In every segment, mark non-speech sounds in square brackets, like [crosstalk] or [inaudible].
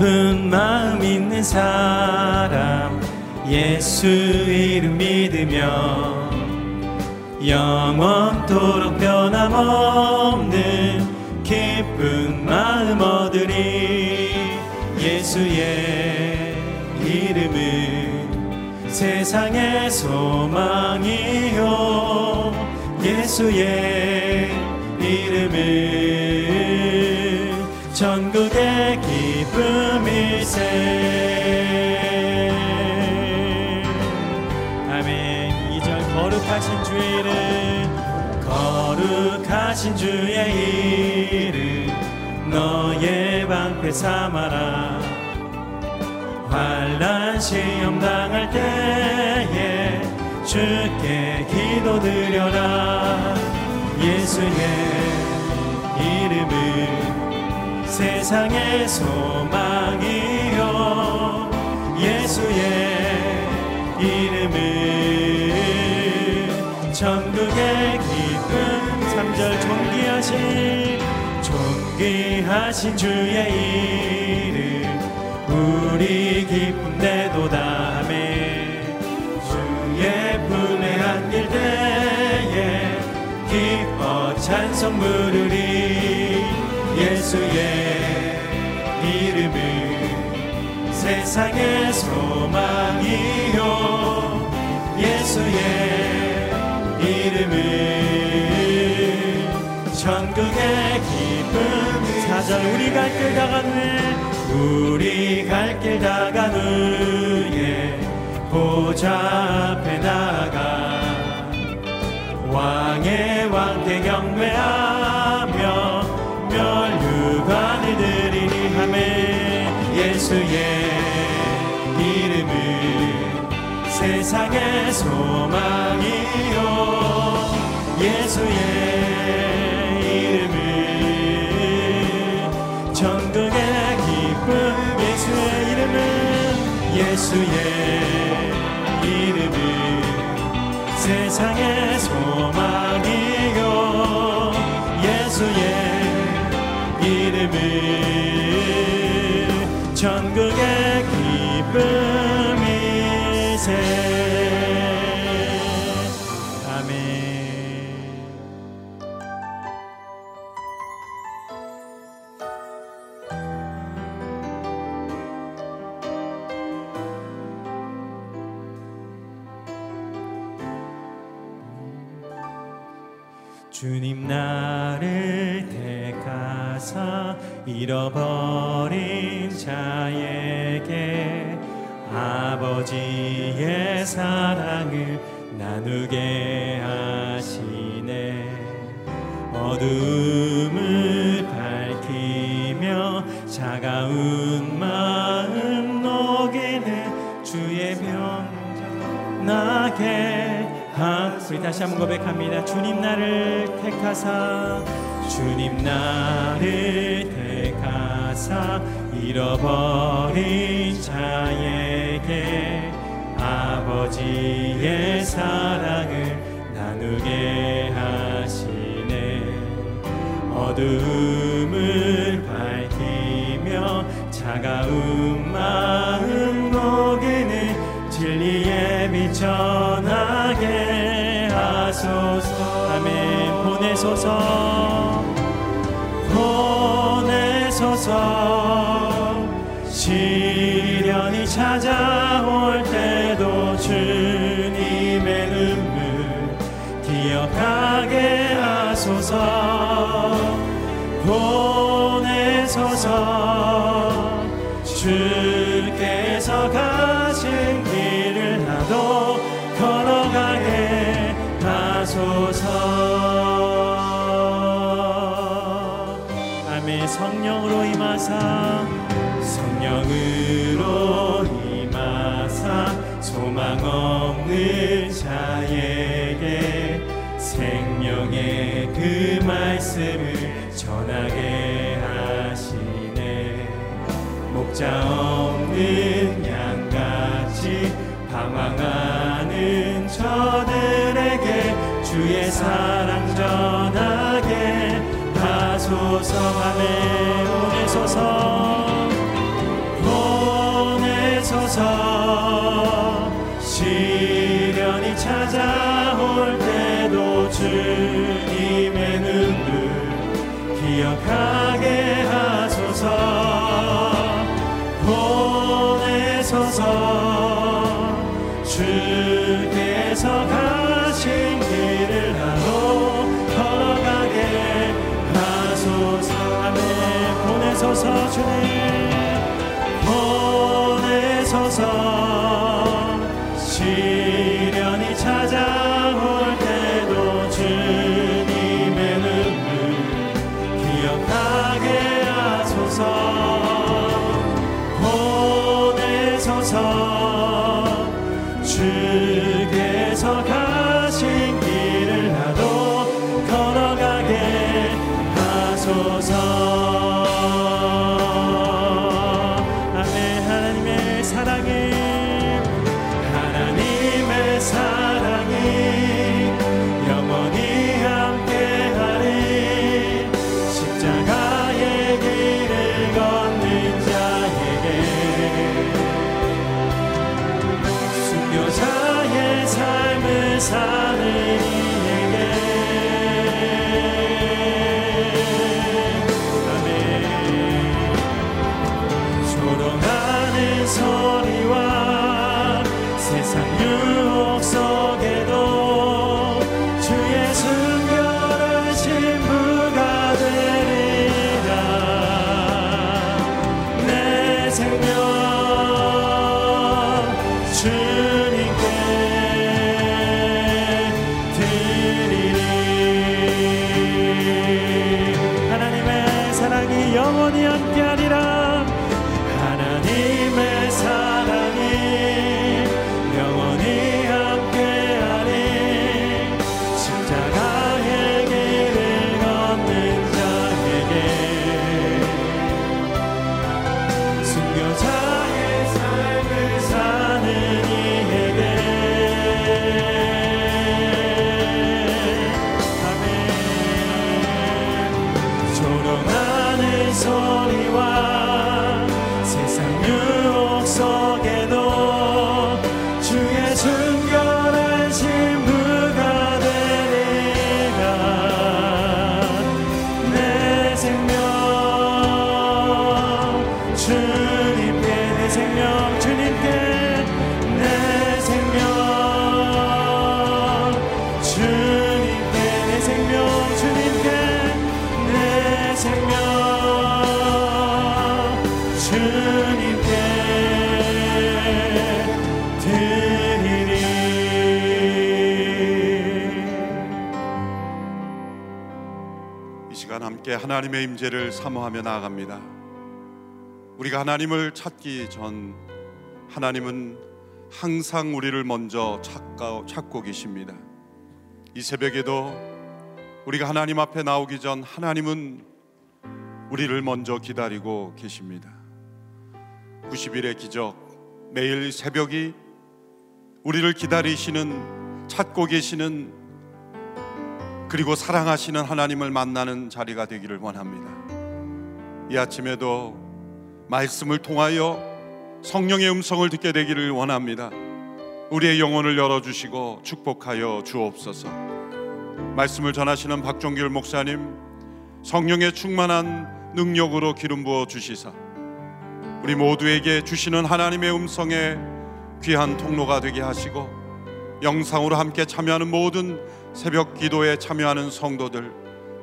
슬픈 마음 있는 사람 예수 이름 믿으며 영원토록 변함없는 기쁜 마음 얻으리. 예수의 이름은 세상의 소망이요. 예수의 이름은 전국의 기쁨 일세 아멘. 이절 거룩하신 주의 이름 거룩하신 주의 이름 너의 방패 삼아라. 환란 시험 당할 때에 주께 기도드려라. 예수의 이름은 세상의 소망이 이름은 전국의 기쁨 3절 존귀하신 존귀하신 주의 이름 우리 기쁨 내도다மே 주의 품에 안길 때에 기뻐 찬송 부르리 예수의 이름은 세상의 소망이요 이름은 전국의 기쁨 사절 우리 갈 길 다간 후에 우리 갈 길 다간 후에 보좌 앞에 나가 왕의 왕께 경배하며 멸류관을 드리니 하매 예수의 세상의 소망이요. 예수의 이름은 전국의 기쁨 예수의 이름은 예수의 이름은 세상의 소망이요. 예수의 이름은 전국의 기쁨 아멘. 주님 나를 택하사 잃어버린 자에게 아버지의 사랑을 나누게 하시네. 어둠을 밝히며 차가운 마음 녹이는 주의 병 나게 하 우리 다시 한번 고백합니다. 주님 나를 택하사. 주님 나를 택하사 잃어버린 자에게 아버지의 사랑을 나누게 하시네. 어둠을 밝히며 차가운 마음 녹이는 진리의 빛 전하게 하소서. 아멘. 보내소서. 보내소서 시련이 찾아올 때도 주님의 눈물 기억하게 하소서. 보내소서. 주께서 가신 길을 나도 걸어가게 하소서. 아멘. 성령으로 임하사 성령으로 임하사 소망 없는 자에게 생명의 그 말씀을 전하게 하시네. 목자 없는 양같이 방황하는 저들에게 주의 사랑 전하게 하소서. 하네 보내소서 찾아올 때도 주님의 눈을 기억하게 하소서. 보내소서. 주께서 가신 길을 나도 걸어가게 하소서. 아멘. 보내소서 주님 삶 함께 하나님의 임재를 사모하며 나아갑니다. 우리가 하나님을 찾기 전 하나님은 항상 우리를 먼저 찾고, 찾고 계십니다. 이 새벽에도 우리가 하나님 앞에 나오기 전 하나님은 우리를 먼저 기다리고 계십니다. 90일의 기적 매일 새벽이 우리를 기다리시는 찾고 계시는 그리고 사랑하시는 하나님을 만나는 자리가 되기를 원합니다. 이 아침에도 말씀을 통하여 성령의 음성을 듣게 되기를 원합니다. 우리의 영혼을 열어주시고 축복하여 주옵소서. 말씀을 전하시는 박종길 목사님, 성령의 충만한 능력으로 기름 부어 주시사 우리 모두에게 주시는 하나님의 음성에 귀한 통로가 되게 하시고 영상으로 함께 참여하는 모든 새벽 기도에 참여하는 성도들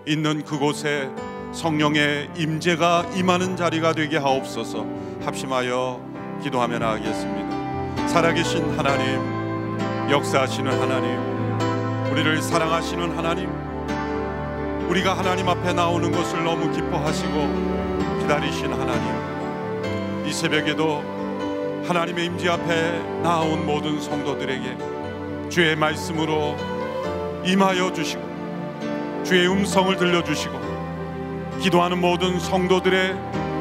있는 그곳에 성령의 임재가 임하는 자리가 되게 하옵소서 합심하여 기도하며 나가겠습니다. 살아계신 하나님, 역사하시는 하나님, 우리를 사랑하시는 하나님, 우리가 하나님 앞에 나오는 것을 너무 기뻐하시고 기다리신 하나님, 이 새벽에도 하나님의 임재 앞에 나온 모든 성도들에게 주의 말씀으로 임하여 주시고 주의 음성을 들려주시고 기도하는 모든 성도들의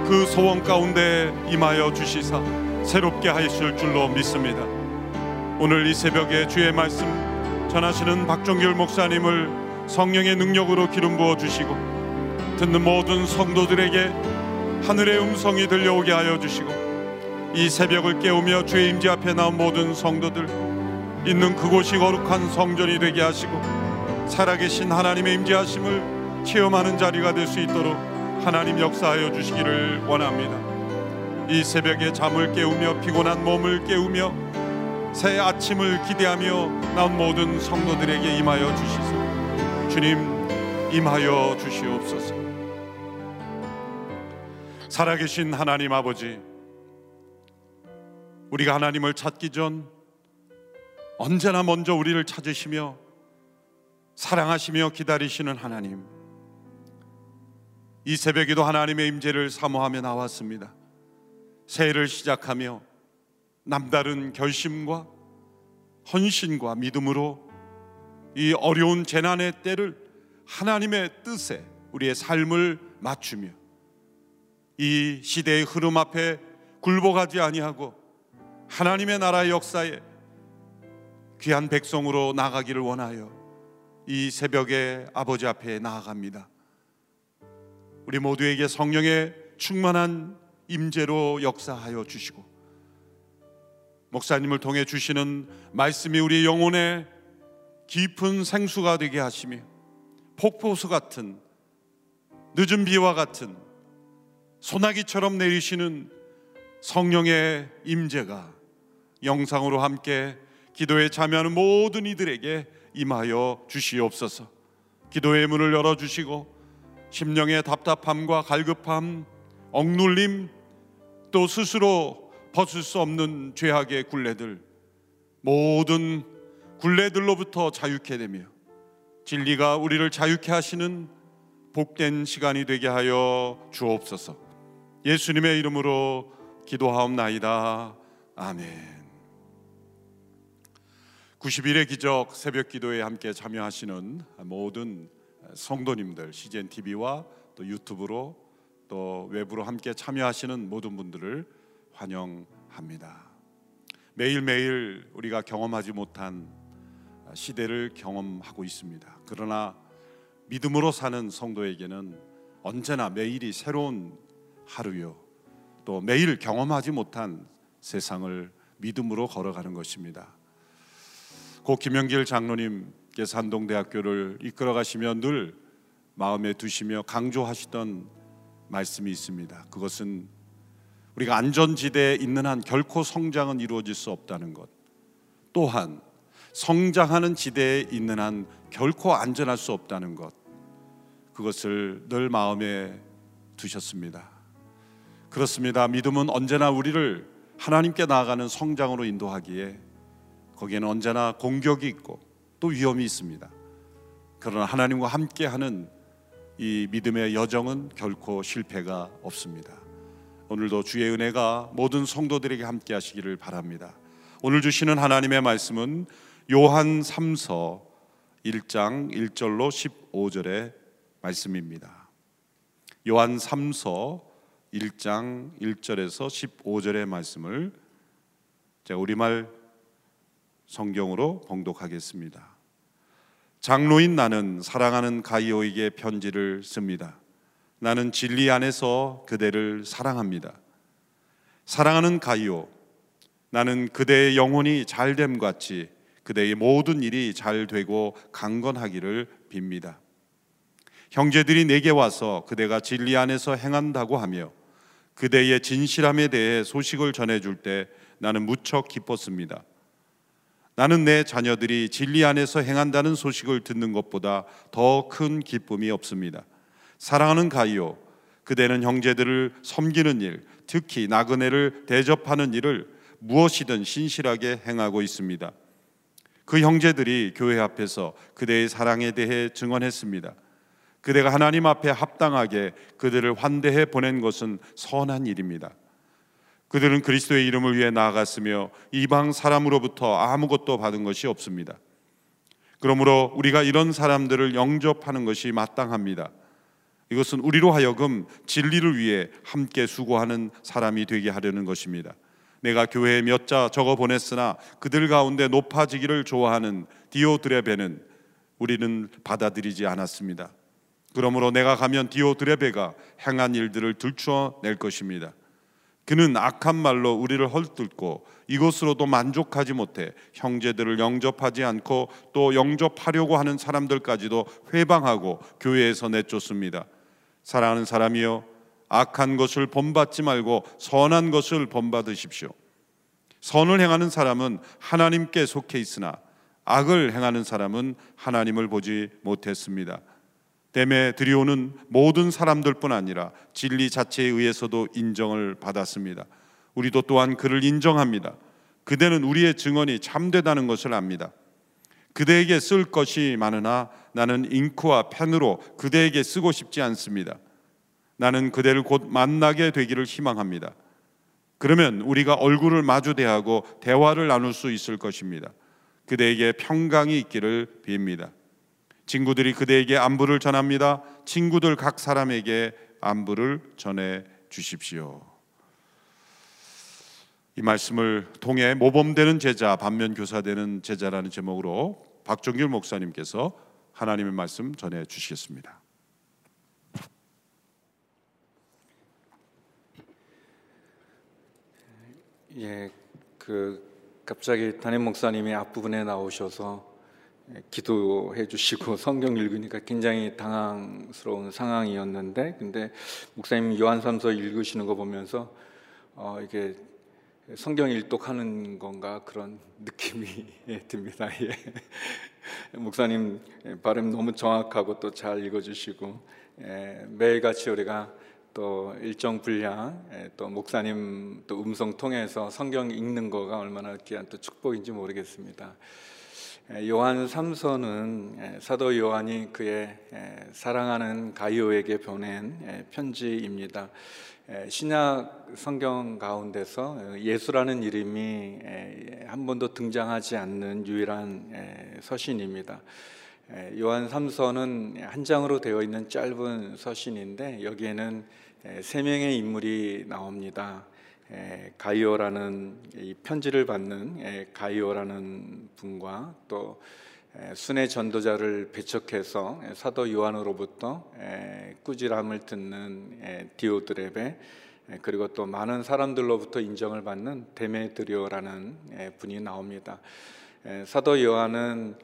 그 소원 가운데 임하여 주시사 새롭게 하실 줄로 믿습니다. 오늘 이 새벽에 주의 말씀 전하시는 박종결 목사님을 성령의 능력으로 기름 부어 주시고 듣는 모든 성도들에게 하늘의 음성이 들려오게 하여 주시고 이 새벽을 깨우며 주의 임재 앞에 나온 모든 성도들 있는 그곳이 거룩한 성전이 되게 하시고 살아계신 하나님의 임재하심을 체험하는 자리가 될 수 있도록 하나님 역사하여 주시기를 원합니다. 이 새벽에 잠을 깨우며 피곤한 몸을 깨우며 새 아침을 기대하며 나온 모든 성도들에게 임하여 주시소. 주님 임하여 주시옵소서. 살아계신 하나님 아버지, 우리가 하나님을 찾기 전 언제나 먼저 우리를 찾으시며 사랑하시며 기다리시는 하나님. 이 새벽에도 하나님의 임재를 사모하며 나왔습니다. 새해를 시작하며 남다른 결심과 헌신과 믿음으로 이 어려운 재난의 때를 하나님의 뜻에 우리의 삶을 맞추며 이 시대의 흐름 앞에 굴복하지 아니하고 하나님의 나라의 역사에 귀한 백성으로 나가기를 원하여 이 새벽에 아버지 앞에 나아갑니다. 우리 모두에게 성령의 충만한 임재로 역사하여 주시고 목사님을 통해 주시는 말씀이 우리 영혼에 깊은 생수가 되게 하시며 폭포수 같은 늦은 비와 같은 소나기처럼 내리시는 성령의 임재가 영상으로 함께 기도에 참여하는 모든 이들에게 임하여 주시옵소서. 기도의 문을 열어 주시고 심령의 답답함과 갈급함, 억눌림 또 스스로 벗을 수 없는 죄악의 굴레들 모든 굴레들로부터 자유케 되며 진리가 우리를 자유케 하시는 복된 시간이 되게 하여 주옵소서. 예수님의 이름으로 기도하옵나이다. 아멘. 90일의 기적 새벽 기도에 함께 참여하시는 모든 성도님들 CGN TV와 또 유튜브로 또 외부로 함께 참여하시는 모든 분들을 환영합니다. 매일매일 우리가 경험하지 못한 시대를 경험하고 있습니다. 그러나 믿음으로 사는 성도에게는 언제나 매일이 새로운 하루요. 또 매일 경험하지 못한 세상을 믿음으로 걸어가는 것입니다. 고 김영길 장로님께서 한동대학교를 이끌어 가시며 늘 마음에 두시며 강조하시던 말씀이 있습니다. 그것은 우리가 안전지대에 있는 한 결코 성장은 이루어질 수 없다는 것. 또한 성장하는 지대에 있는 한 결코 안전할 수 없다는 것. 그것을 늘 마음에 두셨습니다. 그렇습니다. 믿음은 언제나 우리를 하나님께 나아가는 성장으로 인도하기에 거기에는 언제나 공격이 있고 또 위험이 있습니다. 그러나 하나님과 함께하는 이 믿음의 여정은 결코 실패가 없습니다. 오늘도 주의 은혜가 모든 성도들에게 함께 하시기를 바랍니다. 오늘 주시는 하나님의 말씀은 요한 3서 1장 1절로 15절의 말씀입니다. 요한 3서 1장 1절에서 15절의 말씀을 제가 우리말 성경으로 봉독하겠습니다. 장로인 나는 사랑하는 가이오에게 편지를 씁니다. 나는 진리 안에서 그대를 사랑합니다. 사랑하는 가이오, 나는 그대의 영혼이 잘됨 같이 그대의 모든 일이 잘 되고 강건하기를 빕니다. 형제들이 내게 와서 그대가 진리 안에서 행한다고 하며 그대의 진실함에 대해 소식을 전해줄 때 나는 무척 기뻤습니다. 나는 내 자녀들이 진리 안에서 행한다는 소식을 듣는 것보다 더 큰 기쁨이 없습니다. 사랑하는 가이오, 그대는 형제들을 섬기는 일, 특히 나그네를 대접하는 일을 무엇이든 신실하게 행하고 있습니다. 그 형제들이 교회 앞에서 그대의 사랑에 대해 증언했습니다. 그대가 하나님 앞에 합당하게 그들을 환대해 보낸 것은 선한 일입니다. 그들은 그리스도의 이름을 위해 나아갔으며 이방 사람으로부터 아무것도 받은 것이 없습니다. 그러므로 우리가 이런 사람들을 영접하는 것이 마땅합니다. 이것은 우리로 하여금 진리를 위해 함께 수고하는 사람이 되게 하려는 것입니다. 내가 교회에 몇 자 적어 보냈으나 그들 가운데 높아지기를 좋아하는 디오드레베는 우리는 받아들이지 않았습니다. 그러므로 내가 가면 디오드레베가 행한 일들을 들추어 낼 것입니다. 그는 악한 말로 우리를 헐뜯고 이것으로도 만족하지 못해 형제들을 영접하지 않고 또 영접하려고 하는 사람들까지도 회방하고 교회에서 내쫓습니다. 사랑하는 사람이여 악한 것을 본받지 말고 선한 것을 본받으십시오. 선을 행하는 사람은 하나님께 속해 있으나 악을 행하는 사람은 하나님을 보지 못했습니다. 땜에 들여오는 모든 사람들뿐 아니라 진리 자체에 의해서도 인정을 받았습니다. 우리도 또한 그를 인정합니다. 그대는 우리의 증언이 참되다는 것을 압니다. 그대에게 쓸 것이 많으나 나는 잉크와 펜으로 그대에게 쓰고 싶지 않습니다. 나는 그대를 곧 만나게 되기를 희망합니다. 그러면 우리가 얼굴을 마주 대하고 대화를 나눌 수 있을 것입니다. 그대에게 평강이 있기를 빕니다. 친구들이 그대에게 안부를 전합니다. 친구들 각 사람에게 안부를 전해 주십시오. 이 말씀을 통해 모범되는 제자, 반면 교사되는 제자라는 제목으로 박종길 목사님께서 하나님의 말씀 전해 주시겠습니다. 예, 그 갑자기 담임 목사님이 앞부분에 나오셔서 기도해 주시고 [laughs] 성경 읽으니까 굉장히 당황스러운 상황이었는데 근데 목사님 요한삼서 읽으시는 거 보면서 어 이게 성경 일독하는 건가 그런 [laughs] 느낌이 [laughs] 듭니다. 예. 목사님 발음 너무 정확하고 또 잘 읽어주시고 예, 매일같이 우리가 또 일정 분량 예, 또 목사님 또 음성 통해서 성경 읽는 거가 얼마나 귀한 또 축복인지 모르겠습니다. 예, 요한 3서는 예, 사도 요한이 그의 사랑하는 가이오에게 보낸 편지입니다. 신약 성경 가운데서 예수라는 이름이 한 번도 등장하지 않는 유일한 서신입니다. 요한 3서는 한 장으로 되어 있는 짧은 서신인데 여기에는 세 명의 인물이 나옵니다. 가이오라는 이 편지를 받는 가이오라는 분과 또 순회 전도자를 배척해서 사도 요한으로부터 꾸지람을 듣는 디오드레베 그리고 또 많은 사람들로부터 인정을 받는 데메드리오라는 분이 나옵니다. 사도 요한은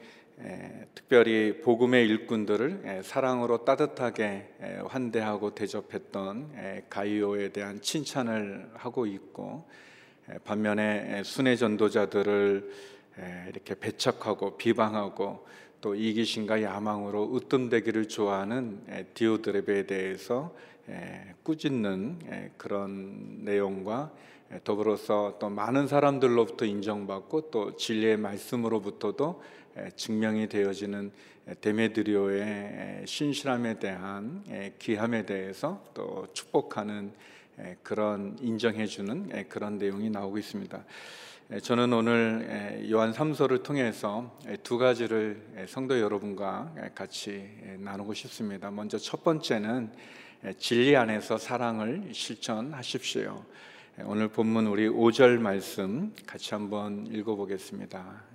특별히 복음의 일꾼들을 사랑으로 따뜻하게 환대하고 대접했던 가이오에 대한 칭찬을 하고 있고 반면에 순회 전도자들을 이렇게 배척하고 비방하고 또 이기심과 야망으로 으뜸되기를 좋아하는 디오드레베에 대해서 꾸짖는 그런 내용과 더불어서 또 많은 사람들로부터 인정받고 또 진리의 말씀으로부터도 증명이 되어지는 데메드리오의 신실함에 대한 귀함에 대해서 또 축복하는 그런 인정해주는 그런 내용이 나오고 있습니다. 저는 오늘 요한 3서를 통해서 두 가지를 성도 여러분과 같이 나누고 싶습니다. 먼저 첫 번째는 진리 안에서 사랑을 실천하십시오. 오늘 본문 우리 5절 말씀 같이 한번 읽어보겠습니다.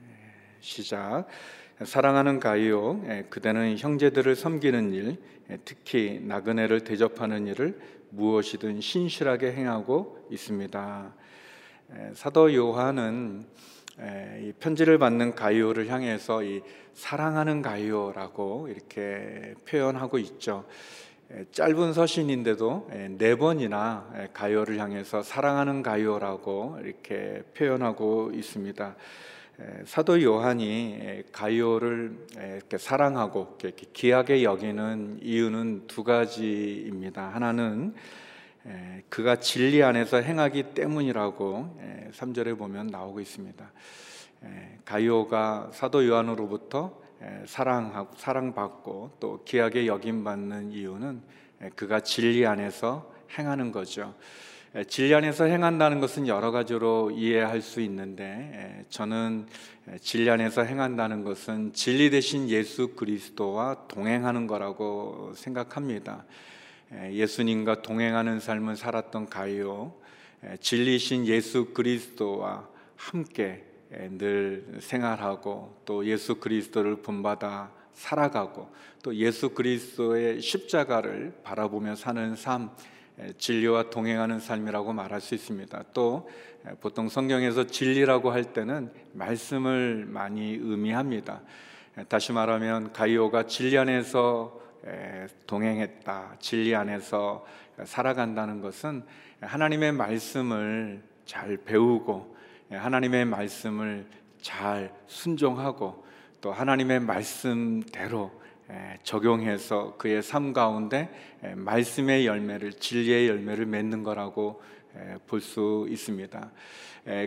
시작. 사랑하는 가이오, 그대는 형제들을 섬기는 일, 특히 나그네를 대접하는 일을 무엇이든 신실하게 행하고 있습니다. 사도 요한은 이 편지를 받는 가이오를 향해서 이 사랑하는 가이오라고 이렇게 표현하고 있죠. 짧은 서신인데도 네 번이나 가요를 향해서 사랑하는 가요라고 이렇게 표현하고 있습니다. 사도 요한이 가요를 이렇게 사랑하고 이렇게 귀하게 여기는 이유는 두 가지입니다. 하나는 그가 진리 안에서 행하기 때문이라고 3절에 보면 나오고 있습니다. 가요가 사도 요한으로부터 사랑하고 사랑받고 또 귀하게 여김 받는 이유는 그가 진리 안에서 행하는 거죠. 진리 안에서 행한다는 것은 여러 가지로 이해할 수 있는데 저는 진리 안에서 행한다는 것은 진리 대신 예수 그리스도와 동행하는 거라고 생각합니다. 예수님과 동행하는 삶을 살았던 가요 진리신 예수 그리스도와 함께 늘 생활하고 또 예수 그리스도를 본받아 살아가고 또 예수 그리스도의 십자가를 바라보며 사는 삶 에, 진리와 동행하는 삶이라고 말할 수 있습니다. 또 에, 보통 성경에서 진리라고 할 때는 말씀을 많이 의미합니다. 에, 다시 말하면 가이오가 진리 안에서 에, 동행했다, 진리 안에서 살아간다는 것은 하나님의 말씀을 잘 배우고 예, 하나님의 말씀을 잘 순종하고 또 하나님의 말씀대로 예, 적용해서 그의 삶 가운데 예, 말씀의 열매를 진리의 열매를 맺는 거라고 볼 수 있습니다.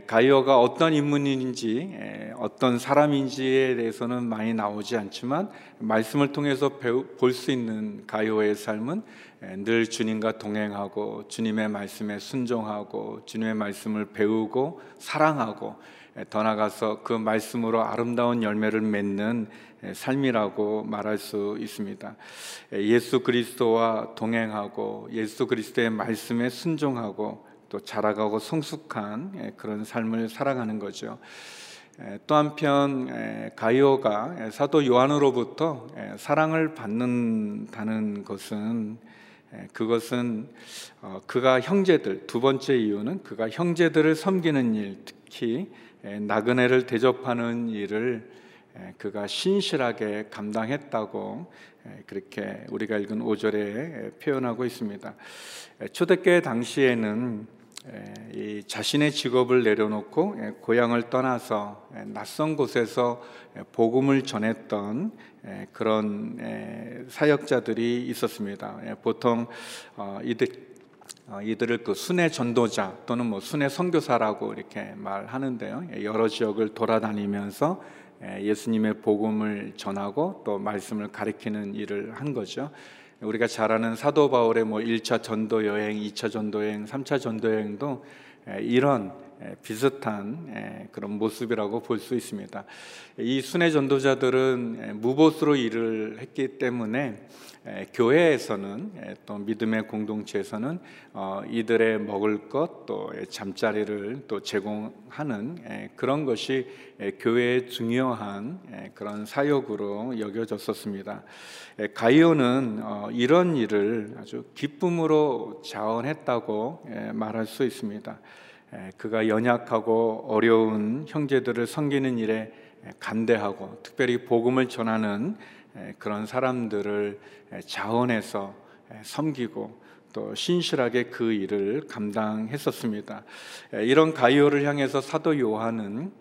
가이어가 어떤 인물인지 어떤 사람인지에 대해서는 많이 나오지 않지만 말씀을 통해서 볼 수 있는 가이어의 삶은 늘 주님과 동행하고 주님의 말씀에 순종하고 주님의 말씀을 배우고 사랑하고 더 나아가서 그 말씀으로 아름다운 열매를 맺는 삶이라고 말할 수 있습니다. 예수 그리스도와 동행하고 예수 그리스도의 말씀에 순종하고 또 자라가고 성숙한 그런 삶을 살아가는 거죠. 또 한편 가이오가 사도 요한으로부터 사랑을 받는다는 것은 그것은 어, 그가 형제들 두 번째 이유는 그가 형제들을 섬기는 일 특히 나그네를 대접하는 일을 그가 신실하게 감당했다고 그렇게 우리가 읽은 5절에 표현하고 있습니다. 초대교회 당시에는 이 자신의 직업을 내려놓고 고향을 떠나서 낯선 곳에서 복음을 전했던 그런 사역자들이 있었습니다. 보통 어, 이들 어, 이들을 그 순회 전도자 또는 뭐 순회 선교사라고 이렇게 말하는데요. 여러 지역을 돌아다니면서 예수님의 복음을 전하고 또 말씀을 가리키는 일을 한 거죠. 우리가 잘 아는 사도 바울의 뭐 1차 전도 여행, 2차 전도 여행, 3차 전도 여행도 이런 비슷한 그런 모습이라고 볼 수 있습니다. 이 순회 전도자들은 무보수로 일을 했기 때문에 교회에서는 또 믿음의 공동체에서는 어, 이들의 먹을 것 또 잠자리를 또 제공하는 그런 것이 교회의 중요한 그런 사역으로 여겨졌었습니다. 가이오는 어, 이런 일을 아주 기쁨으로 자원했다고 말할 수 있습니다. 그가 연약하고 어려운 형제들을 섬기는 일에 간대하고 특별히 복음을 전하는 그런 사람들을 자원해서 섬기고 또 신실하게 그 일을 감당했었습니다. 이런 가이오를 향해서 사도 요한은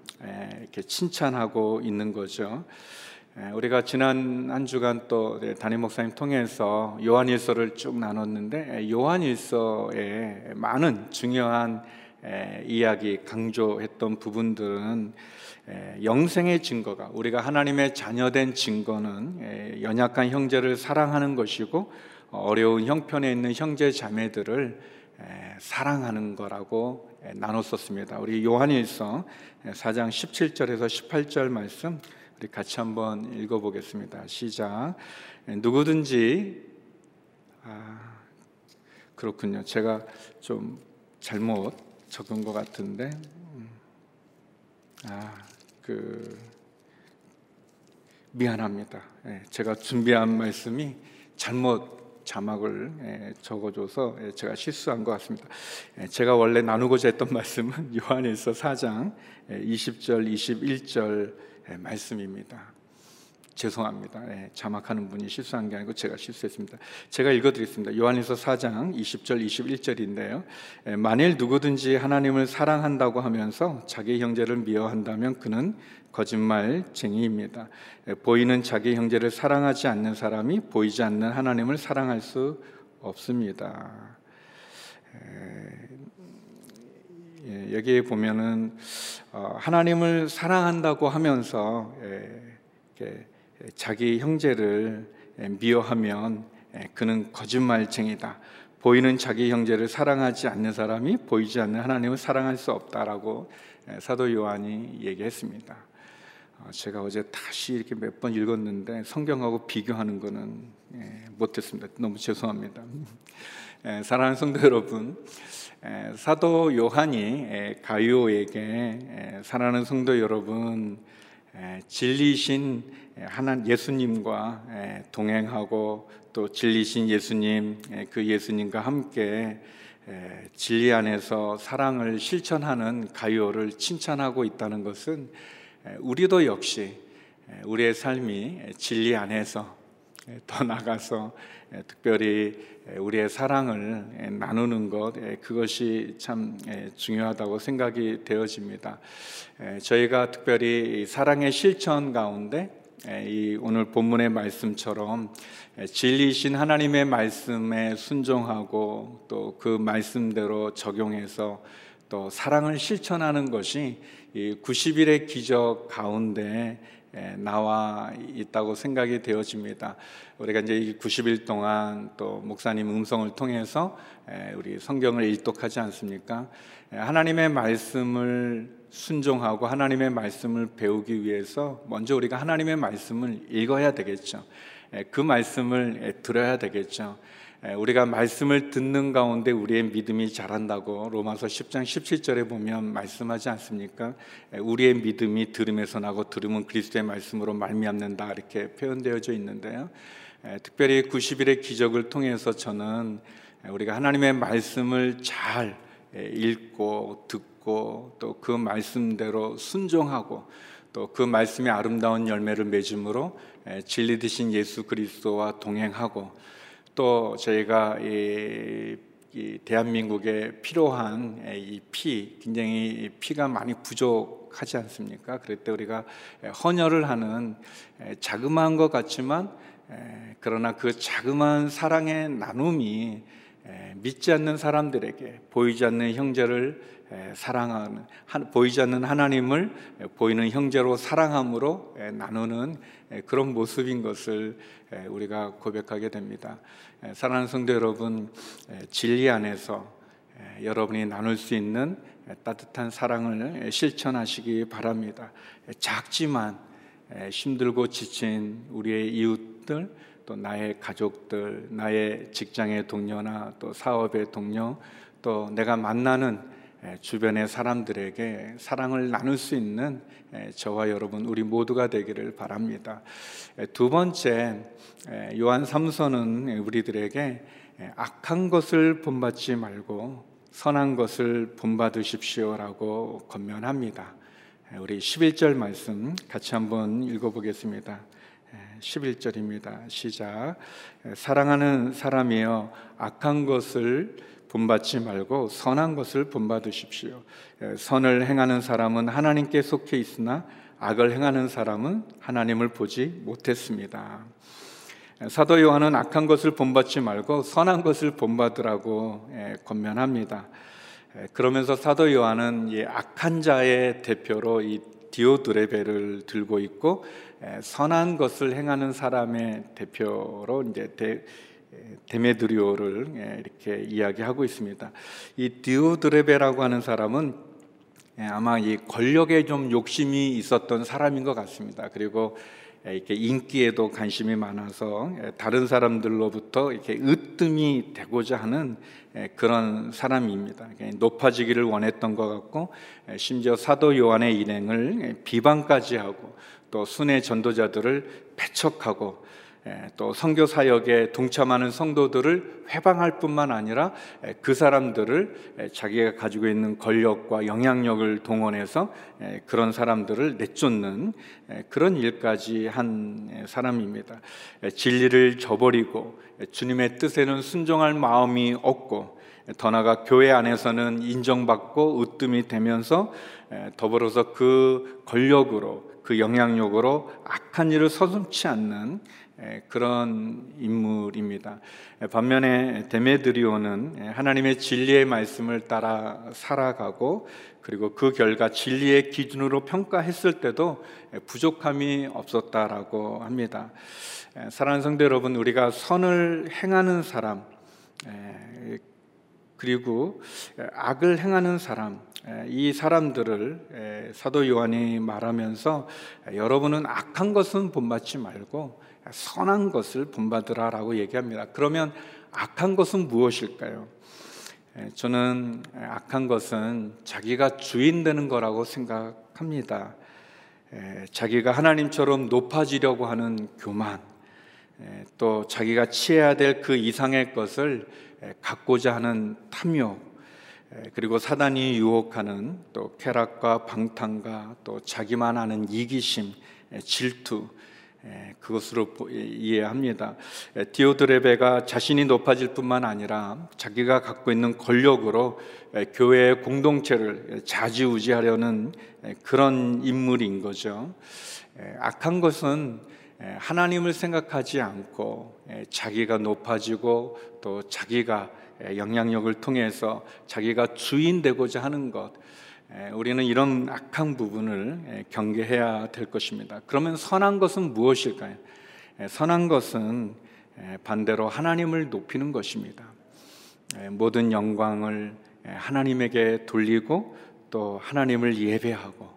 이렇게 칭찬하고 있는 거죠. 우리가 지난 한 주간 또 네, 담임 목사님 통해서 요한일서를 쭉 나눴는데 요한일서에 많은 중요한 이야기 강조했던 부분들은 영생의 증거가 우리가 하나님의 자녀된 증거는 연약한 형제를 사랑하는 것이고 어려운 형편에 있는 형제 자매들을 사랑하는 거라고 나눴었습니다. 우리 요한일서 4장 17절에서 18절 말씀 우리 같이 한번 읽어보겠습니다. 시작. 누구든지 아 그렇군요. 제가 좀 잘못 적은 것 같은데 음. 아그 미안합니다. 예, 제가 준비한 말씀이 잘못 자막을 예, 적어줘서 예, 제가 실수한 것 같습니다. 제가 원래 나누고자 했던 말씀은 [laughs] 요한일서 4장 20절, 21절 말씀입니다. 죄송합니다. 네, 자막하는 분이 실수한 게 아니고 제가 실수했습니다. 제가 읽어드리겠습니다. 요한일서 4장 20절 21절인데요. 예, 만일 누구든지 하나님을 사랑한다고 하면서 자기 형제를 미워한다면 그는 거짓말쟁이입니다. 예, 보이는 자기 형제를 사랑하지 않는 사람이 보이지 않는 하나님을 사랑할 수 없습니다. 예, 여기에 보면은 어, 하나님을 사랑한다고 하면서 자기 형제를 미워하면 그는 거짓말쟁이다. 보이는 자기 형제를 사랑하지 않는 사람이 보이지 않는 하나님을 사랑할 수 없다라고 사도 요한이 얘기했습니다. 어, 제가 어제 다시 이렇게 몇 번 읽었는데 성경하고 비교하는 것은 못했습니다. 너무 죄송합니다. [laughs] 사랑하는 성도 여러분, 사도 요한이 가이오에게 사랑하는 성도 여러분 에, 진리신 하나 예수님과 에, 동행하고 또 진리신 예수님 에, 그 예수님과 함께 에, 진리 안에서 사랑을 실천하는 가요를 칭찬하고 있다는 것은 에, 우리도 역시 에, 우리의 삶이 진리 안에서 에, 더 나가서 에, 특별히 에, 우리의 사랑을 에, 나누는 것 에, 그것이 참 에, 중요하다고 생각이 되어집니다. 에, 저희가 특별히 이 사랑의 실천 가운데 에, 이 오늘 본문의 말씀처럼 에, 진리이신 하나님의 말씀에 순종하고 또 그 말씀대로 적용해서 또 사랑을 실천하는 것이 이 90일의 기적 가운데 에, 나와 있다고 생각이 되어집니다. 우리가 이제 이 90일 동안 또 목사님 음성을 통해서 에, 우리 성경을 일독하지 않습니까? 에, 하나님의 말씀을 순종하고 하나님의 말씀을 배우기 위해서 먼저 우리가 하나님의 말씀을 읽어야 되겠죠. 에, 그 말씀을 에, 들어야 되겠죠. 에, 우리가 말씀을 듣는 가운데 우리의 믿음이 자란다고 로마서 10장 17절에 보면 말씀하지 않습니까? 에, 우리의 믿음이 들음에서 나고 들음은 그리스도의 말씀으로 말미암는다 이렇게 표현되어져 있는데요. 에, 특별히 90일의 기적을 통해서 저는 에, 우리가 하나님의 말씀을 잘 에, 읽고 듣고 또 그 말씀대로 순종하고 또 그 말씀의 아름다운 열매를 맺음으로 에, 진리 드신 예수 그리스도와 동행하고 또 저희가 이, 이 대한민국에 필요한 이 피, 굉장히 피가 많이 부족하지 않습니까? 그럴 때 우리가 헌혈을 하는 자그마한 것 같지만 그러나 그 자그마한 사랑의 나눔이 믿지 않는 사람들에게 보이지 않는 형제를 사랑하는 보이지 않는 하나님을 보이는 형제로 사랑함으로 나누는 그런 모습인 것을 우리가 고백하게 됩니다. 사랑하는 성도 여러분, 진리 안에서 여러분이 나눌 수 있는 따뜻한 사랑을 실천하시기 바랍니다. 작지만 힘들고 지친 우리의 이웃들 또 나의 가족들, 나의 직장의 동료나 또 사업의 동료, 또 내가 만나는 주변의 사람들에게 사랑을 나눌 수 있는 저와 여러분 우리 모두가 되기를 바랍니다. 두 번째 요한 3서는 우리들에게 악한 것을 본받지 말고 선한 것을 본받으십시오라고 권면합니다. 우리 11절 말씀 같이 한번 읽어보겠습니다. 11절입니다. 시작. 사랑하는 사람이여 악한 것을 본받지 말고 선한 것을 본받으십시오. 선을 행하는 사람은 하나님께 속해 있으나 악을 행하는 사람은 하나님을 보지 못했습니다. 사도 요한은 악한 것을 본받지 말고 선한 것을 본받으라고 권면합니다. 그러면서 사도 요한은 악한 자의 대표로 이 디오드레베를 들고 있고 선한 것을 행하는 사람의 대표로 이제 데, 데메드리오를 이렇게 이야기하고 있습니다. 이 디오드레베라고 하는 사람은 아마 이 권력에 좀 욕심이 있었던 사람인 것 같습니다. 그리고 이렇게 인기에도 관심이 많아서 다른 사람들로부터 이렇게 으뜸이 되고자 하는 그런 사람입니다. 높아지기를 원했던 것 같고 심지어 사도 요한의 일행을 비방까지 하고 또 순회 전도자들을 배척하고 또 선교 사역에 동참하는 성도들을 회방할 뿐만 아니라 그 사람들을 자기가 가지고 있는 권력과 영향력을 동원해서 그런 사람들을 내쫓는 그런 일까지 한 사람입니다. 진리를 저버리고 주님의 뜻에는 순종할 마음이 없고 더 나아가 교회 안에서는 인정받고 으뜸이 되면서 더불어서 그 권력으로 그 영향력으로 악한 일을 서슴치 않는 그런 인물입니다. 반면에 데메드리오는 하나님의 진리의 말씀을 따라 살아가고 그리고 그 결과 진리의 기준으로 평가했을 때도 부족함이 없었다라고 합니다. 사랑하는 성도 여러분, 우리가 선을 행하는 사람 그리고 악을 행하는 사람 이 사람들을 사도 요한이 말하면서 여러분은 악한 것은 본받지 말고 선한 것을 본받으라라고 얘기합니다. 그러면 악한 것은 무엇일까요? 저는 악한 것은 자기가 주인 되는 거라고 생각합니다. 에, 자기가 하나님처럼 높아지려고 하는 교만, 에, 또 자기가 취해야 될 그 이상의 것을 에, 갖고자 하는 탐욕, 에, 그리고 사단이 유혹하는 또 쾌락과 방탕과 또 자기만 아는 이기심, 에, 질투, 에, 그것으로 보- 이해합니다. 에, 디오드레베가 자신이 높아질 뿐만 아니라 자기가 갖고 있는 권력으로 에, 교회의 공동체를 좌지우지하려는 에, 그런 인물인 거죠. 에, 악한 것은 에, 하나님을 생각하지 않고 에, 자기가 높아지고 또 자기가 에, 영향력을 통해서 자기가 주인 되고자 하는 것 에, 우리는 이런 악한 부분을 에, 경계해야 될 것입니다. 그러면 선한 것은 무엇일까요? 에, 선한 것은 에, 반대로 하나님을 높이는 것입니다. 에, 모든 영광을 에, 하나님에게 돌리고 또 하나님을 예배하고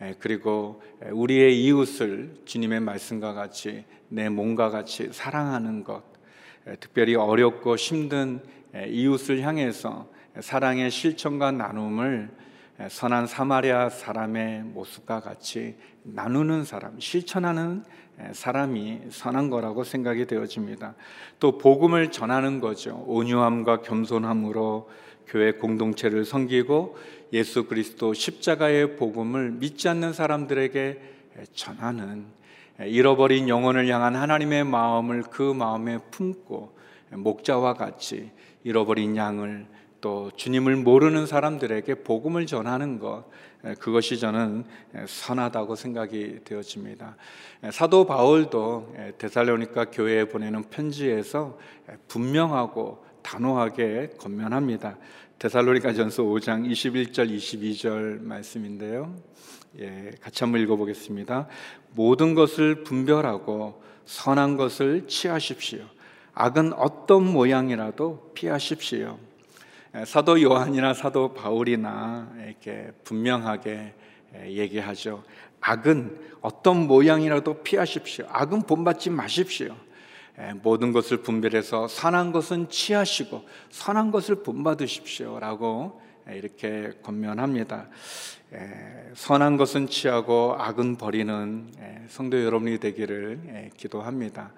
에, 그리고 에, 우리의 이웃을 주님의 말씀과 같이 내 몸과 같이 사랑하는 것 에, 특별히 어렵고 힘든 에, 이웃을 향해서 사랑의 실천과 나눔을 에, 선한 사마리아 사람의 모습과 같이 나누는 사람, 실천하는 에, 사람이 선한 거라고 생각이 되어집니다. 또 복음을 전하는 거죠. 온유함과 겸손함으로 교회 공동체를 섬기고 예수 그리스도 십자가의 복음을 믿지 않는 사람들에게 전하는 잃어버린 영혼을 향한 하나님의 마음을 그 마음에 품고 목자와 같이 잃어버린 양을 또 주님을 모르는 사람들에게 복음을 전하는 것 그것이 저는 선하다고 생각이 되어집니다. 사도 바울도 데살로니가 교회에 보내는 편지에서 분명하고 단호하게 권면합니다. 데살로니가 전서 5장 21절 22절 말씀인데요. 예, 같이 한번 읽어보겠습니다. 모든 것을 분별하고 선한 것을 취하십시오. 악은 어떤 모양이라도 피하십시오. 예, 사도 요한이나 사도 바울이나 이렇게 분명하게 예, 얘기하죠. 악은 어떤 모양이라도 피하십시오. 악은 본받지 마십시오. 예, 모든 것을 분별해서 선한 것은 취하시고 선한 것을 본받으십시오라고 예, 이렇게 권면합니다. 예, 선한 것은 취하고 악은 버리는 예, 성도 여러분이 되기를 예, 기도합니다.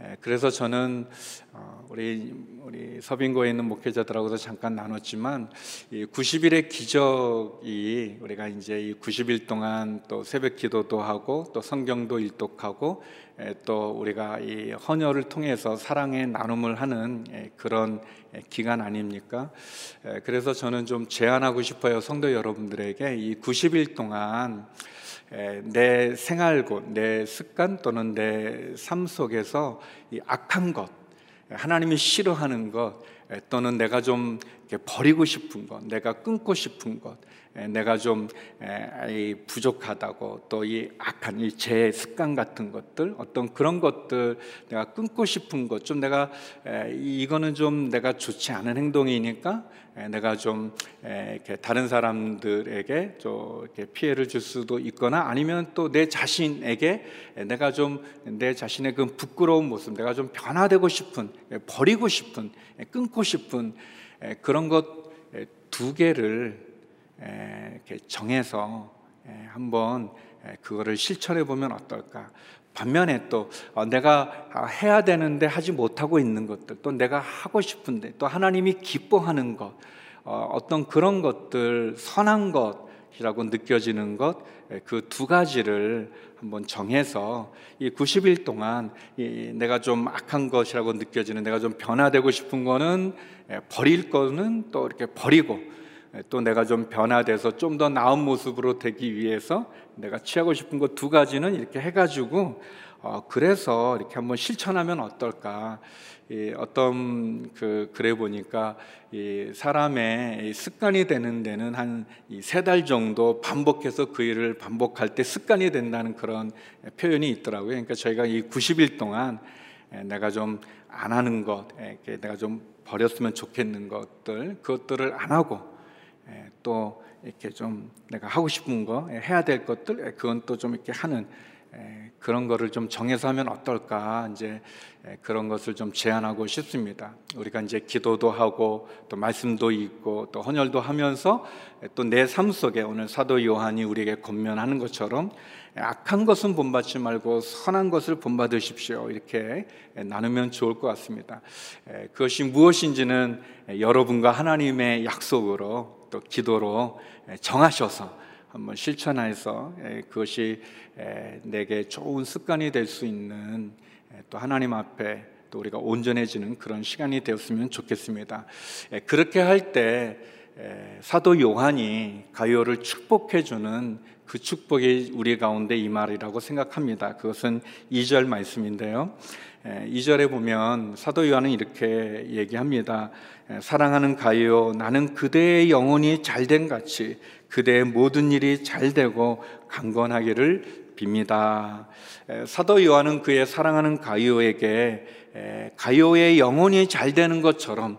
예, 그래서 저는 어, 우리 우리 서빙고에 있는 목회자들하고도 잠깐 나눴지만 이 90일의 기적이 우리가 이제 이 90일 동안 또 새벽 기도도 하고 또 성경도 일독하고 예, 또 우리가 이 헌혈을 통해서 사랑의 나눔을 하는 예, 그런 예, 기간 아닙니까? 예, 그래서 저는 좀 제안하고 싶어요 성도 여러분들에게 이 90일 동안 에, 내 생활고 내 습관 또는 내 삶 속에서 이 악한 것, 하나님이 싫어하는 것, 에, 또는 내가 좀 버리고 싶은 것, 내가 끊고 싶은 것, 에, 내가 좀 부족하다고 또 이 악한 이 제 습관 같은 것들, 어떤 그런 것들 내가 끊고 싶은 것, 좀 내가 이거는 좀 내가 좋지 않은 행동이니까 에, 내가 좀 에, 이렇게 다른 사람들에게 좀 이렇게 피해를 줄 수도 있거나 아니면 또 내 자신에게 에, 내가 좀 내 자신의 그 부끄러운 모습, 내가 좀 변화되고 싶은, 에, 버리고 싶은, 에, 끊고 싶은 에, 그런 것 두 개를 에, 이렇게 정해서 에, 한번 에, 그거를 실천해 보면 어떨까? 반면에 또 어, 내가 아, 해야 되는데 하지 못하고 있는 것들, 또 내가 하고 싶은데 또 하나님이 기뻐하는 것, 어, 어떤 그런 것들 선한 것이라고 느껴지는 것, 그 두 가지를 한번 정해서 이 90일 동안 이 내가 좀 악한 것이라고 느껴지는 내가 좀 변화되고 싶은 거는 에, 버릴 거는 또 이렇게 버리고 에, 또 내가 좀 변화돼서 좀 더 나은 모습으로 되기 위해서 내가 취하고 싶은 것 두 가지는 이렇게 해가지고 어, 그래서 이렇게 한번 실천하면 어떨까? 이 어떤 그 글에 보니까 이 사람의 이 습관이 되는 데는 한 세 달 정도 반복해서 그 일을 반복할 때 습관이 된다는 그런 표현이 있더라고요. 그러니까 저희가 이 90일 동안 에, 내가 좀 안 하는 것, 내가 좀 버렸으면 좋겠는 것들, 그것들을 안 하고 에, 또 이렇게 좀 내가 하고 싶은 거 에, 해야 될 것들, 에, 그건 또 좀 이렇게 하는 에, 그런 거를 좀 정해서 하면 어떨까 이제 에, 그런 것을 좀 제안하고 싶습니다. 우리가 이제 기도도 하고 또 말씀도 읽고 또 헌혈도 하면서 또 내 삶 속에 오늘 사도 요한이 우리에게 권면하는 것처럼 악한 것은 본받지 말고 선한 것을 본받으십시오. 이렇게 나누면 좋을 것 같습니다. 그것이 무엇인지는 여러분과 하나님의 약속으로 또 기도로 정하셔서 한번 실천해서 그것이 내게 좋은 습관이 될 수 있는 또 하나님 앞에 또 우리가 온전해지는 그런 시간이 되었으면 좋겠습니다. 그렇게 할 때 사도 요한이 가요를 축복해 주는 그 축복이 우리 가운데 이 말이라고 생각합니다. 그것은 2절 말씀인데요. 2절에 보면 사도 요한은 이렇게 얘기합니다. 사랑하는 가요, 나는 그대의 영혼이 잘된 같이 그대의 모든 일이 잘 되고 강건하기를 빕니다. 사도 요한은 그의 사랑하는 가요에게 가요의 영혼이 잘 되는 것처럼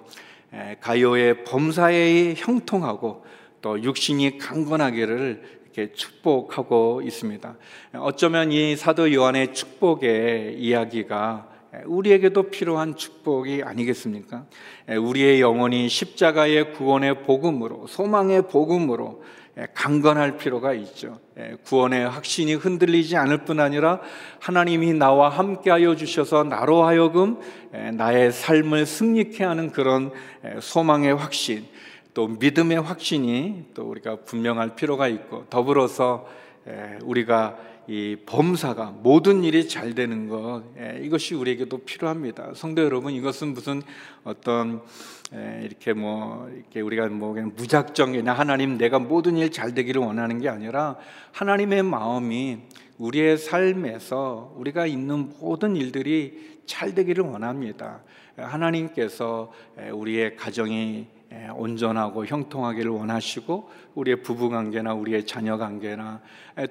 가요의 범사에 형통하고 또 육신이 강건하기를 이렇게 축복하고 있습니다. 어쩌면 이 사도 요한의 축복의 이야기가 우리에게도 필요한 축복이 아니겠습니까? 우리의 영혼이 십자가의 구원의 복음으로, 소망의 복음으로 강건할 필요가 있죠. 구원의 확신이 흔들리지 않을 뿐 아니라 하나님이 나와 함께하여 주셔서 나로 하여금 나의 삶을 승리케 하는 그런 소망의 확신, 또 믿음의 확신이 또 우리가 분명할 필요가 있고 더불어서 우리가 이 범사가 모든 일이 잘 되는 것 이것이 우리에게도 필요합니다. 성도 여러분 이것은 무슨 어떤 이렇게 뭐 이렇게 우리가 뭐 그냥 무작정 그냥 하나님 내가 모든 일 잘 되기를 원하는 게 아니라 하나님의 마음이 우리의 삶에서 우리가 있는 모든 일들이 잘 되기를 원합니다. 하나님께서 우리의 가정이 온전하고 형통하기를 원하시고 우리의 부부 관계나 우리의 자녀 관계나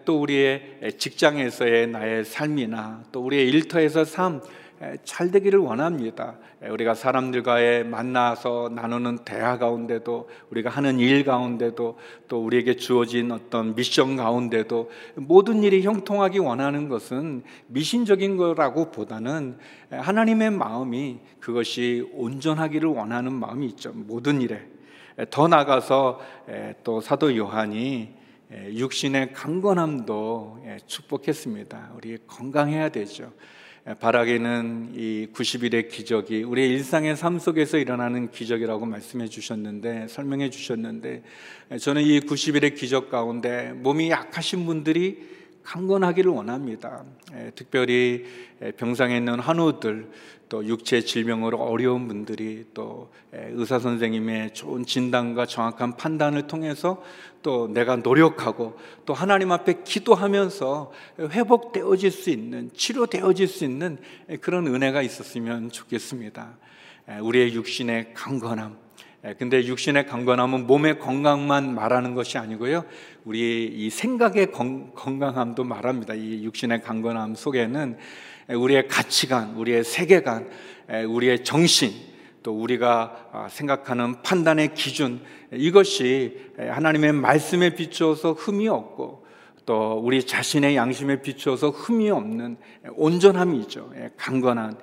또 우리의 직장에서의 나의 삶이나 또 우리의 일터에서 삶 잘 되기를 원합니다. 우리가 사람들과의 만나서 나누는 대화 가운데도 우리가 하는 일 가운데도 또 우리에게 주어진 어떤 미션 가운데도 모든 일이 형통하기 원하는 것은 미신적인 거라고 보다는 하나님의 마음이 그것이 온전하기를 원하는 마음이 있죠. 모든 일에 더 나가서 또 사도 요한이 육신의 강건함도 축복했습니다. 우리 건강해야 되죠. 바라기는 이 90일의 기적이 우리의 일상의 삶 속에서 일어나는 기적이라고 말씀해 주셨는데 설명해 주셨는데 저는 이 90일의 기적 가운데 몸이 약하신 분들이 강건하기를 원합니다. 특별히 병상에 있는 한우들 또 육체 질병으로 어려운 분들이 또 의사 선생님의 좋은 진단과 정확한 판단을 통해서 또 내가 노력하고 또 하나님 앞에 기도하면서 회복되어질 수 있는 치료되어질 수 있는 그런 은혜가 있었으면 좋겠습니다. 우리의 육신의 강건함. 근데 육신의 강건함은 몸의 건강만 말하는 것이 아니고요. 우리 이 생각의 건 강함도 말합니다. 이 육신의 강건함 속에는 우리의 가치관, 우리의 세계관, 우리의 정신, 또 우리가 아, 생각하는 판단의 기준 이것이 하나님의 말씀에 비추어서 흠이 없고 또 우리 자신의 양심에 비추어서 흠이 없는 온전함이죠. 강건한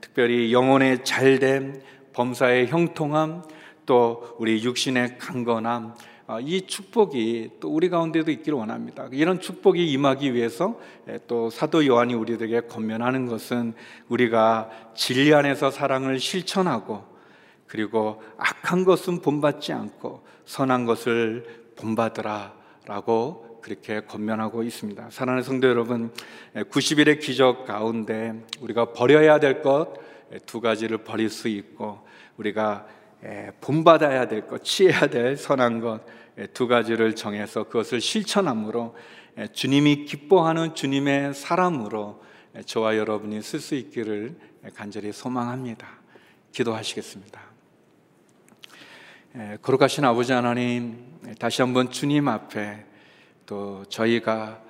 특별히 영혼의 잘됨, 범사의 형통함, 또 우리 육신의 강건함 아, 이 축복이 또 우리 가운데도 있기를 원합니다. 이런 축복이 임하기 위해서 또 사도 요한이 우리들에게 권면하는 것은 우리가 진리 안에서 사랑을 실천하고 그리고 악한 것은 본받지 않고 선한 것을 본받으라라고 그렇게 권면하고 있습니다. 사랑하는 성도 여러분, 90일의 기적 가운데 우리가 버려야 될 것 두 가지를 버릴 수 있고 우리가 본받아야 될 것, 취해야 될 선한 것 두 가지를 정해서 그것을 실천함으로 주님이 기뻐하는 주님의 사람으로 저와 여러분이 쓸 수 있기를 간절히 소망합니다. 기도하시겠습니다. 거룩하신 아버지 하나님, 다시 한번 주님 앞에 또 저희가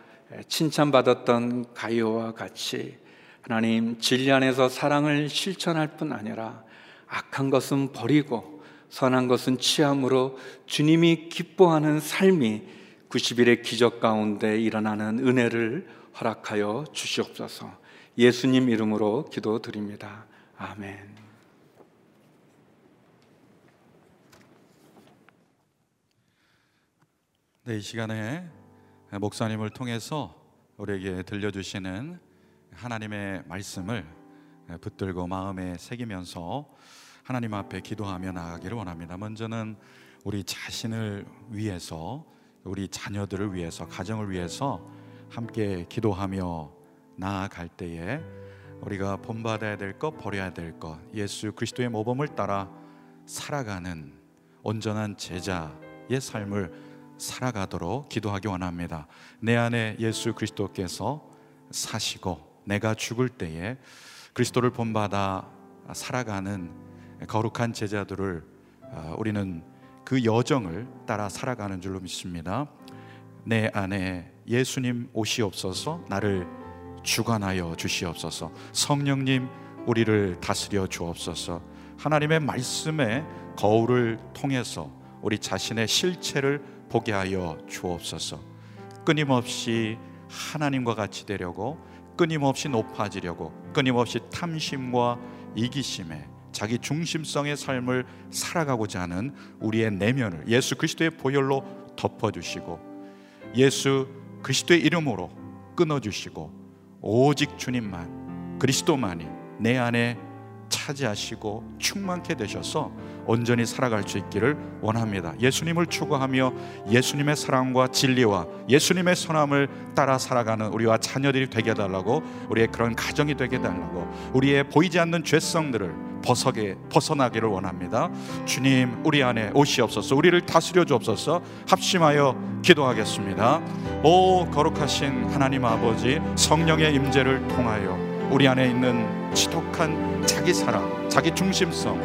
칭찬받았던 가요와 같이 하나님 진리 안에서 사랑을 실천할 뿐 아니라 악한 것은 버리고 선한 것은 취함으로 주님이 기뻐하는 삶이 90일의 기적 가운데 일어나는 은혜를 허락하여 주시옵소서. 예수님 이름으로 기도드립니다. 아멘. 네, 이 시간에 목사님을 통해서 우리에게 들려주시는 하나님의 말씀을 붙들고 마음에 새기면서 하나님 앞에 기도하며 나아가기를 원합니다. 먼저는 우리 자신을 위해서, 우리 자녀들을 위해서, 가정을 위해서 함께 기도하며 나아갈 때에 우리가 본받아야 될 것, 버려야 될 것, 예수 그리스도의 모범을 따라 살아가는 온전한 제자의 삶을 살아가도록 기도하기 원합니다. 내 안에 예수 그리스도께서 사시고 내가 죽을 때에 그리스도를 본받아 살아가는 거룩한 제자들을 아, 우리는 그 여정을 따라 살아가는 줄로 믿습니다. 내 안에 예수님 오시옵소서 나를 주관하여 주시옵소서 성령님 우리를 다스려 주옵소서 하나님의 말씀의 거울을 통해서 우리 자신의 실체를 보게 하여 주옵소서 끊임없이 하나님과 같이 되려고 끊임없이 높아지려고 끊임없이 탐심과 이기심에 자기 중심성의 삶을 살아가고자 하는 우리의 내면을 예수 그리스도의 보혈로 덮어주시고 예수 그리스도의 이름으로 끊어주시고 오직 주님만 그리스도만이 내 안에 차지하시고 충만케 되셔서 온전히 살아갈 수 있기를 원합니다. 예수님을 추구하며 예수님의 사랑과 진리와 예수님의 선함을 따라 살아가는 우리와 자녀들이 되게 해달라고 우리의 그런 가정이 되게 해달라고 우리의 보이지 않는 죄성들을 벗어게 벗어나기를 원합니다. 주님 우리 안에 오시옵소서 우리를 다스려 주옵소서 합심하여 기도하겠습니다. 오 거룩하신 하나님 아버지 성령의 임재를 통하여 우리 안에 있는 지독한 자기 사랑, 자기 중심성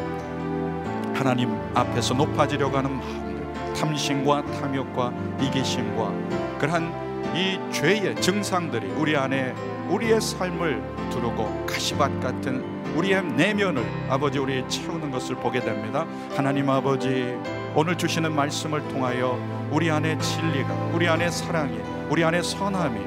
하나님 앞에서 높아지려고 하는 마음들 탐심과 탐욕과 이기심과 그러한 이 죄의 증상들이 우리 안에 우리의 삶을 두르고 가시밭 같은 우리의 내면을 아버지 우리 채우는 것을 보게 됩니다. 하나님 아버지 오늘 주시는 말씀을 통하여 우리 안에 진리가 우리 안에 사랑이 우리 안에 선함이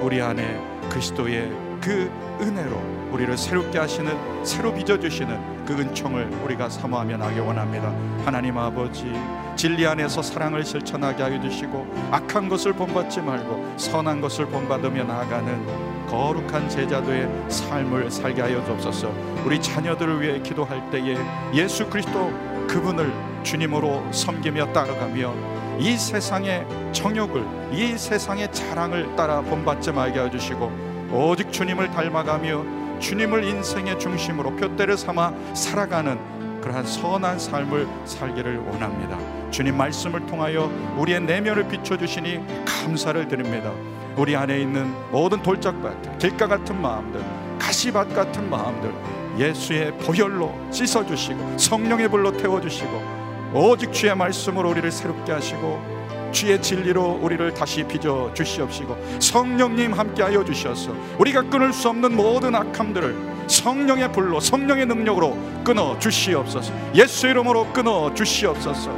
우리 안에 그리스도의 그 은혜로 우리를 새롭게 하시는 새로 빚어 주시는 그 은총을 우리가 사모하며 나기 원합니다. 하나님 아버지 진리 안에서 사랑을 실천하게 하여 주시고 악한 것을 본받지 말고 선한 것을 본받으며 나아가는 거룩한 제자도의 삶을 살게 하여 주옵소서. 우리 자녀들을 위해 기도할 때에 예수 그리스도 그분을 주님으로 섬기며 따라가며 이 세상의 정욕을 이 세상의 자랑을 따라 본받지 말게 해 주시고 오직 주님을 닮아가며 주님을 인생의 중심으로 표대를 삼아 살아가는 그러한 선한 삶을 살기를 원합니다. 주님 말씀을 통하여 우리의 내면을 비춰주시니 감사를 드립니다. 우리 안에 있는 모든 돌짝밭, 길가 같은 마음들, 가시밭 같은 마음들, 예수의 보혈로 씻어주시고 성령의 불로 태워주시고 오직 주의 말씀으로 우리를 새롭게 하시고 주의 진리로 우리를 다시 빚어 주시옵시고 성령님 함께하여 주셔서 우리가 끊을 수 없는 모든 악함들을 성령의 불로 성령의 능력으로 끊어 주시옵소서. 예수 이름으로 끊어 주시옵소서.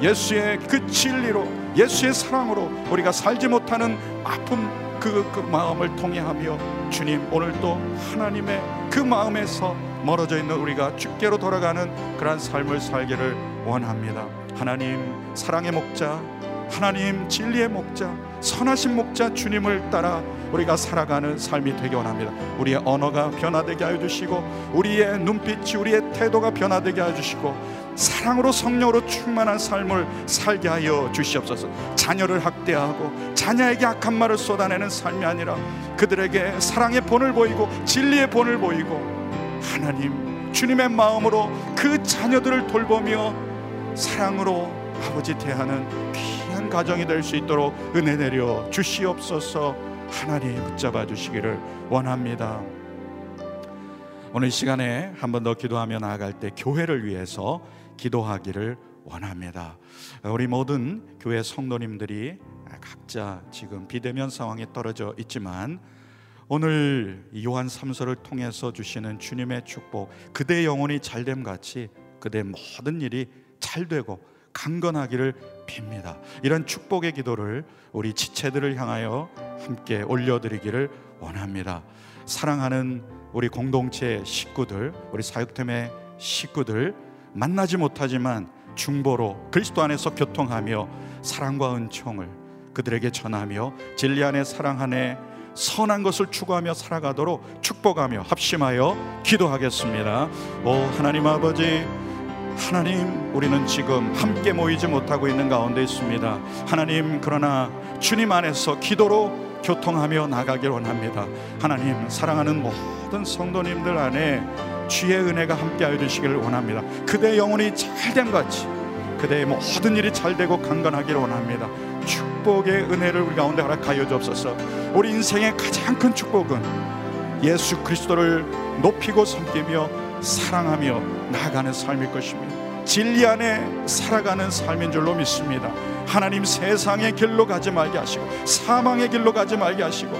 예수의 그 진리로 예수의 사랑으로 우리가 살지 못하는 아픈 그, 그 마음을 통해하며 주님 오늘도 하나님의 그 마음에서 멀어져 있는 우리가 주께로 돌아가는 그러한 삶을 살기를 원합니다 하나님 사랑의 목자 하나님 진리의 목자 선하신 목자 주님을 따라 우리가 살아가는 삶이 되기 원합니다. 우리의 언어가 변화되게 하여 주시고 우리의 눈빛이 우리의 태도가 변화되게 하여 주시고 사랑으로 성령으로 충만한 삶을 살게 하여 주시옵소서. 자녀를 학대하고 자녀에게 악한 말을 쏟아내는 삶이 아니라 그들에게 사랑의 본을 보이고 진리의 본을 보이고 하나님 주님의 마음으로 그 자녀들을 돌보며 사랑으로 아버지 대하는 귀한 가정이 될 수 있도록 은혜 내려 주시옵소서 하나님 붙잡아 주시기를 원합니다. 오늘 시간에 한 번 더 기도하며 나아갈 때 교회를 위해서 기도하기를 원합니다. 우리 모든 교회 성도님들이 각자 지금 비대면 상황에 떨어져 있지만 오늘 요한 3서를 통해서 주시는 주님의 축복 그대 영혼이 잘됨 같이 그대 모든 일이 잘 되고 강건하기를 빕니다. 이런 축복의 기도를 우리 지체들을 향하여 함께 올려드리기를 원합니다. 사랑하는 우리 공동체 식구들, 우리 사역팀의 식구들 만나지 못하지만 중보로 그리스도 안에서 교통하며 사랑과 은총을 그들에게 전하며 진리 안에 사랑 안에 선한 것을 추구하며 살아가도록 축복하며 합심하여 기도하겠습니다. 오 하나님 아버지 하나님 우리는 지금 함께 모이지 못하고 있는 가운데 있습니다. 하나님 그러나 주님 안에서 기도로 교통하며 나가길 원합니다. 하나님 사랑하는 모든 성도님들 안에 주의 은혜가 함께하여 주시기를 원합니다. 그대 영혼이 잘됨 같이 그대의 모든 일이 잘되고 강건하기를 원합니다. 축복의 은혜를 우리 가운데 허락하여 주옵소서. 우리 인생의 가장 큰 축복은 예수 그리스도를 높이고 섬기며 사랑하며 나아가는 삶일 것입니다. 진리 안에 살아가는 삶인 줄로 믿습니다. 하나님 세상의 길로 가지 말게 하시고 사망의 길로 가지 말게 하시고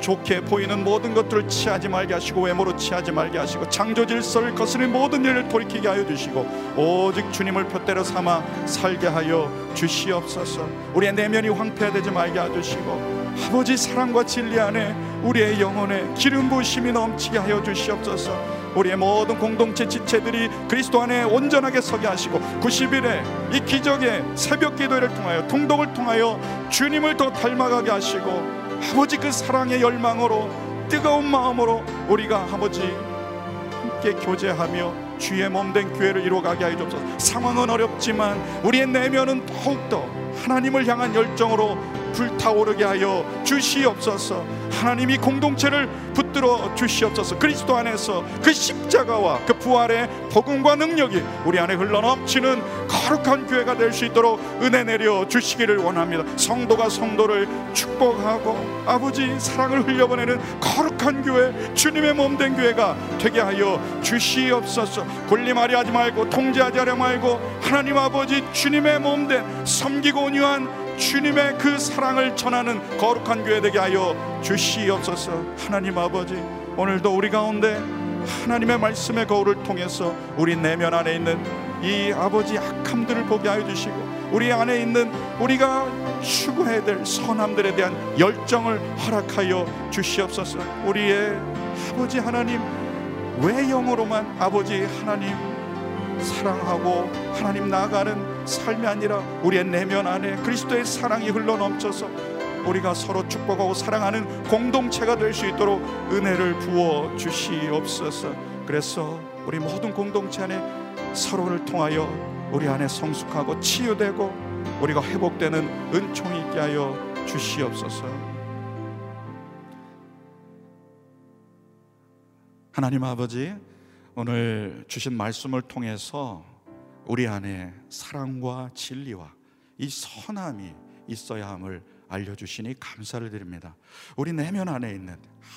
좋게 보이는 모든 것들을 취하지 말게 하시고 외모로 취하지 말게 하시고 창조 질서를 거스는 모든 일을 돌이키게 하여 주시고 오직 주님을 표대로 삼아 살게 하여 주시옵소서. 우리의 내면이 황폐되지 말게 하여 주시고 아버지 사랑과 진리 안에 우리의 영혼에 기름 부심이 넘치게 하여 주시옵소서. 우리의 모든 공동체 지체들이 그리스도 안에 온전하게 서게 하시고 90일에 이 기적의 새벽 기도를 통하여 통독을 통하여 주님을 더 닮아가게 하시고 아버지 그 사랑의 열망으로 뜨거운 마음으로 우리가 아버지 함께 교제하며 주의 몸된 교회를 이루어가게 하여 주옵소서. 상황은 어렵지만 우리의 내면은 더욱더 하나님을 향한 열정으로 불타오르게 하여 주시옵소서. 하나님이 공동체를 붙들어 주시옵소서. 그리스도 안에서 그 십자가와 그 부활의 복음과 능력이 우리 안에 흘러넘치는 거룩한 교회가 될 수 있도록 은혜 내려 주시기를 원합니다. 성도가 성도를 축복하고 아버지 사랑을 흘려보내는 거룩한 교회 주님의 몸 된 교회가 되게 하여 주시옵소서. 군림하려 하지 말고 통제하지 하려 말고 하나님 아버지 주님의 몸 된 섬기고 온유한 주님의 그 사랑을 전하는 거룩한 교회 되게 하여 주시옵소서. 하나님 아버지 오늘도 우리 가운데 하나님의 말씀의 거울을 통해서 우리 내면 안에 있는 이 아버지 악함들을 보게 하여 주시고 우리 안에 있는 우리가 추구해야 될 선함들에 대한 열정을 허락하여 주시옵소서. 우리의 아버지 하나님 외형으로만 아버지 하나님 사랑하고 하나님 나아가는 삶이 아니라 우리의 내면 안에 그리스도의 사랑이 흘러 넘쳐서 우리가 서로 축복하고 사랑하는 공동체가 될 수 있도록 은혜를 부어 주시옵소서. 그래서 우리 모든 공동체 안에 서로를 통하여 우리 안에 성숙하고 치유되고 우리가 회복되는 은총이 있게 하여 주시옵소서. 하나님 아버지 오늘 주신 말씀을 통해서 우리 안에 사랑과 진리와 이 선함이 있어야 함을 알려주시니 감사를 드립니다. 우리 내면 안에 있는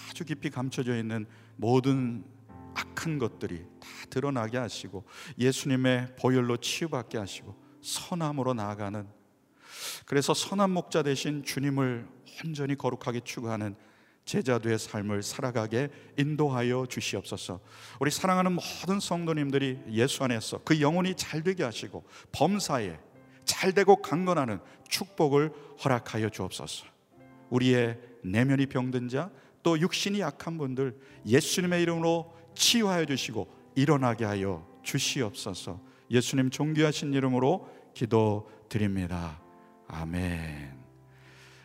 아주 깊이 감춰져 있는 모든 악한 것들이 다 드러나게 하시고 예수님의 보혈로 치유받게 하시고 선함으로 나아가는 그래서 선한 목자 대신 주님을 온전히 거룩하게 추구하는 제자도의 삶을 살아가게 인도하여 주시옵소서. 우리 사랑하는 모든 성도님들이 예수 안에서 그 영혼이 잘 되게 하시고 범사에 잘 되고 강건하는 축복을 허락하여 주옵소서. 우리의 내면이 병든 자, 또 육신이 약한 분들 예수님의 이름으로 치유하여 주시고 일어나게 하여 주시옵소서. 예수님 존귀하신 이름으로 기도드립니다. 아멘.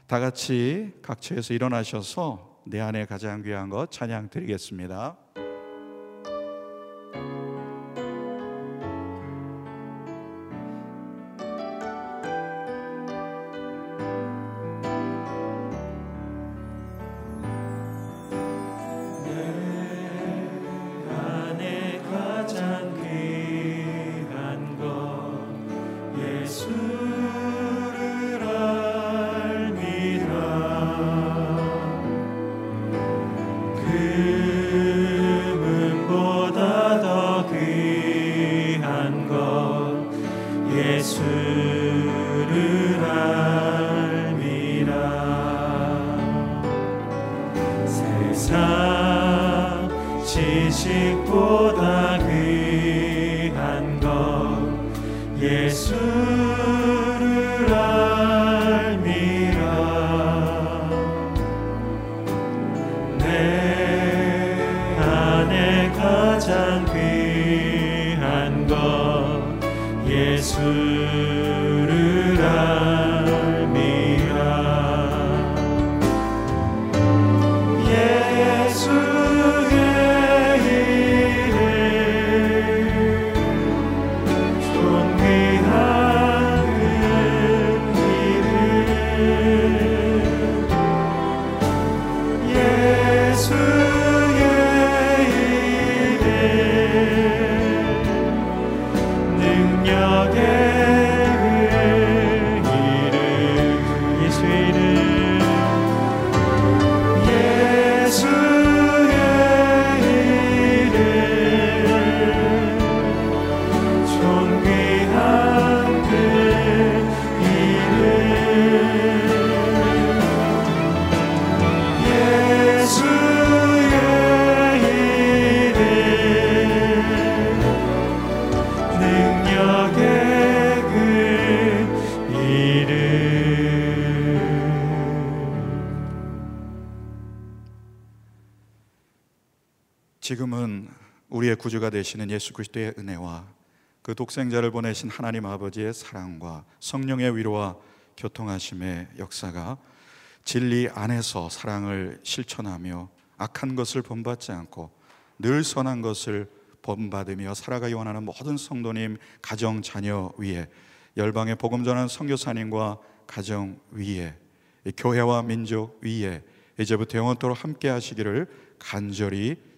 다 같이 각처에서 일어나셔서 내 안에 가장 귀한 것 찬양 드리겠습니다. 지식보다 귀한 것 예수 지금은 우리의 구주가 되시는 예수 그리스도의 은혜와 그 독생자를 보내신 하나님 아버지의 사랑과 성령의 위로와 교통하심의 역사가 진리 안에서 사랑을 실천하며 악한 것을 본받지 않고 늘 선한 것을 본받으며 살아가기 원하는 모든 성도님 가정 자녀 위에 열방의 복음 전하는 선교사님과 가정 위에 이 교회와 민족 위에 이제부터 영원토록 함께 하시기를 간절히